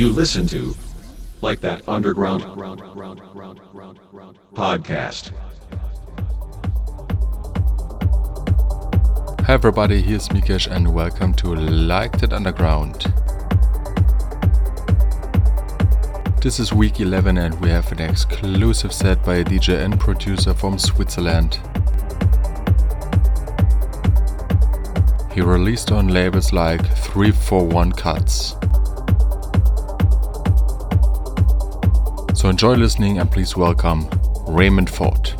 you listen to, like that underground podcast. Hi everybody, here's Mikesh and welcome to Like That Underground. This is week 11 and we have an exclusive set by a DJ and producer from Switzerland. He released on labels like 341 Cuts. So enjoy listening and please welcome Raymond Ford.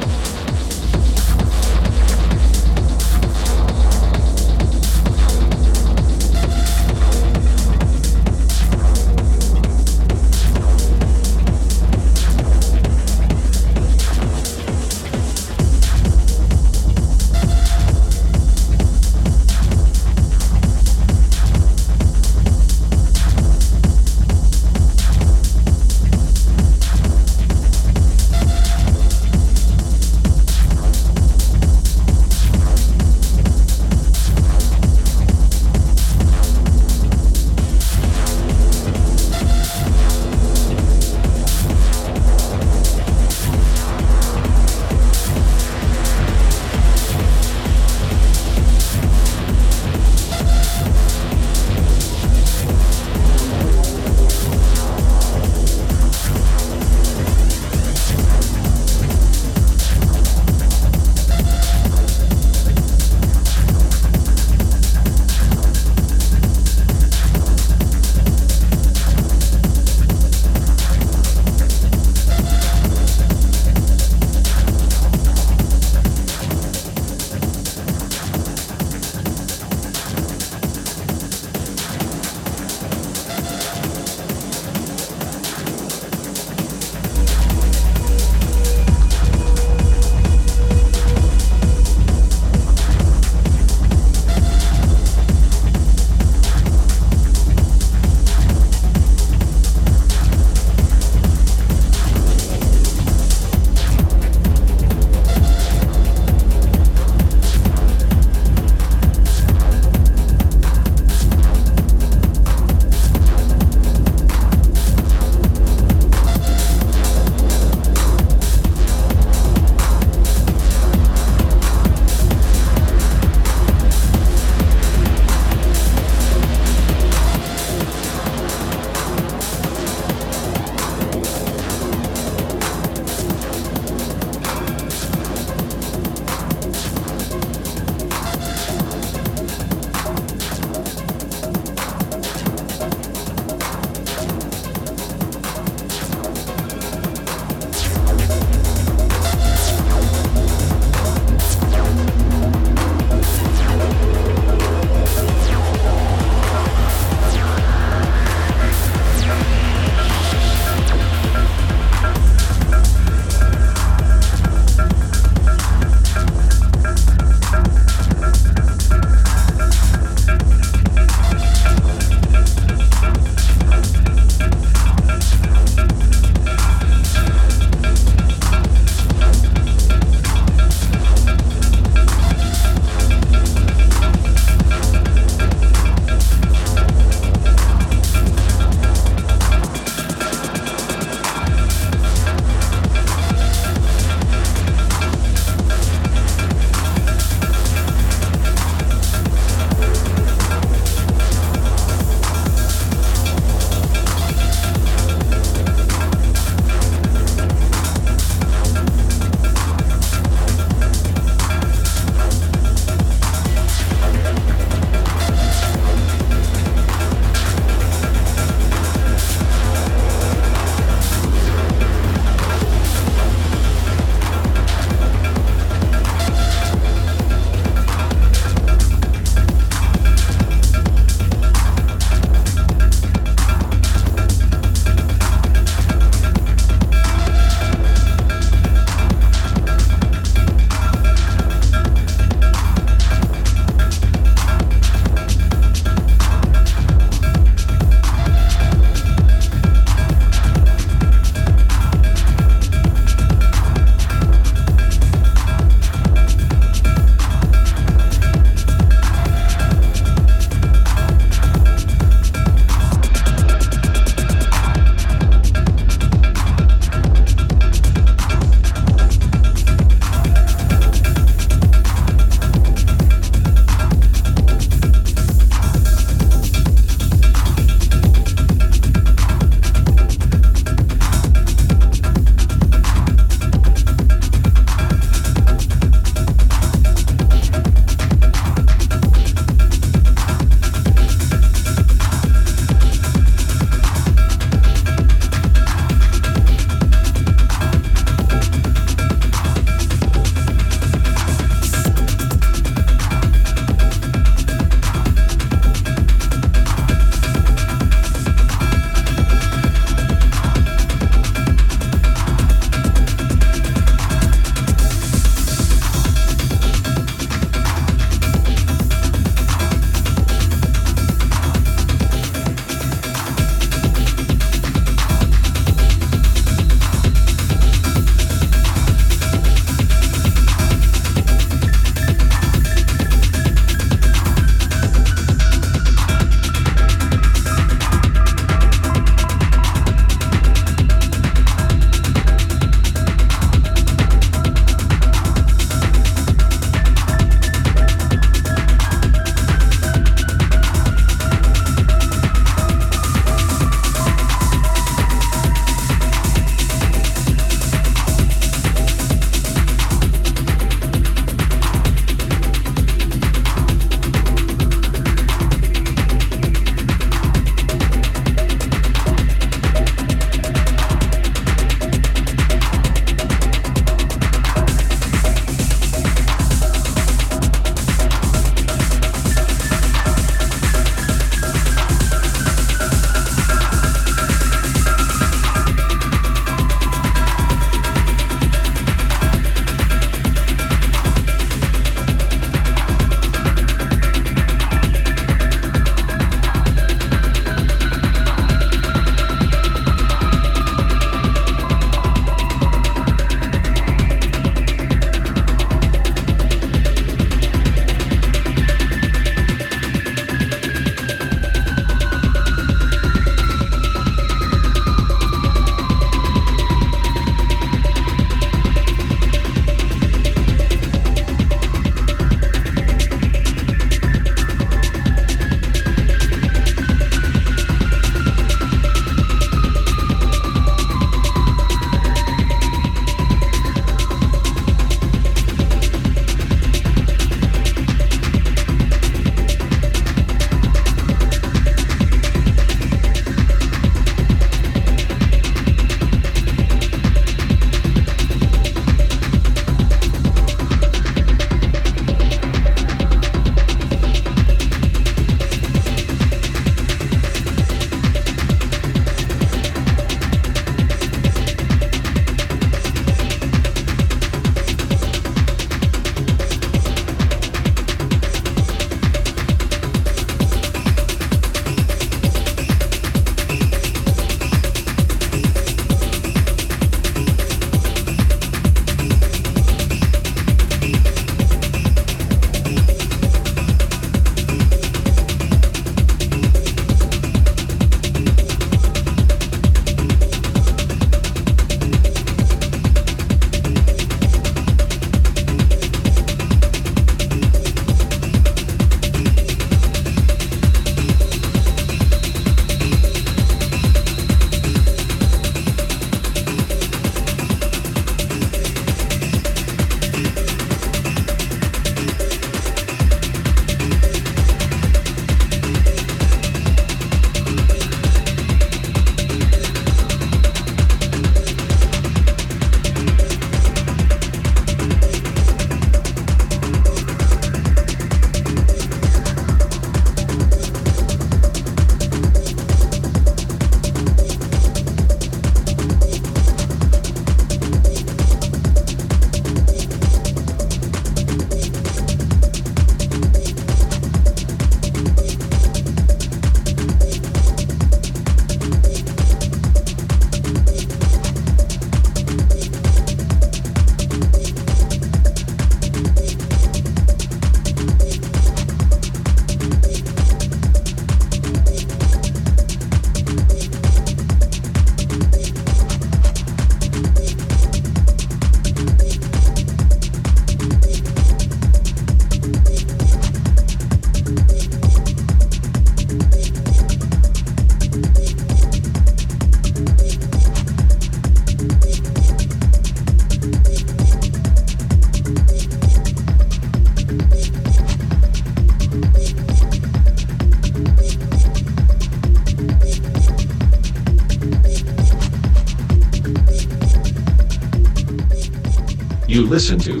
listen to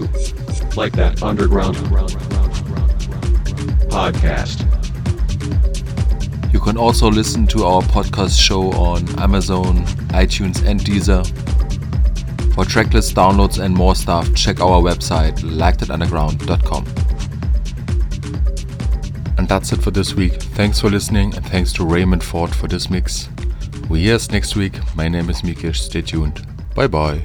like that underground podcast. You can also listen to our podcast show on Amazon, iTunes, and Deezer. For tracklist downloads and more stuff, check our website likethatunderground.com. And that's it for this week. Thanks for listening and thanks to Raymond Ford for this mix. We hear us next week. My name is Mikish. Stay tuned. Bye bye.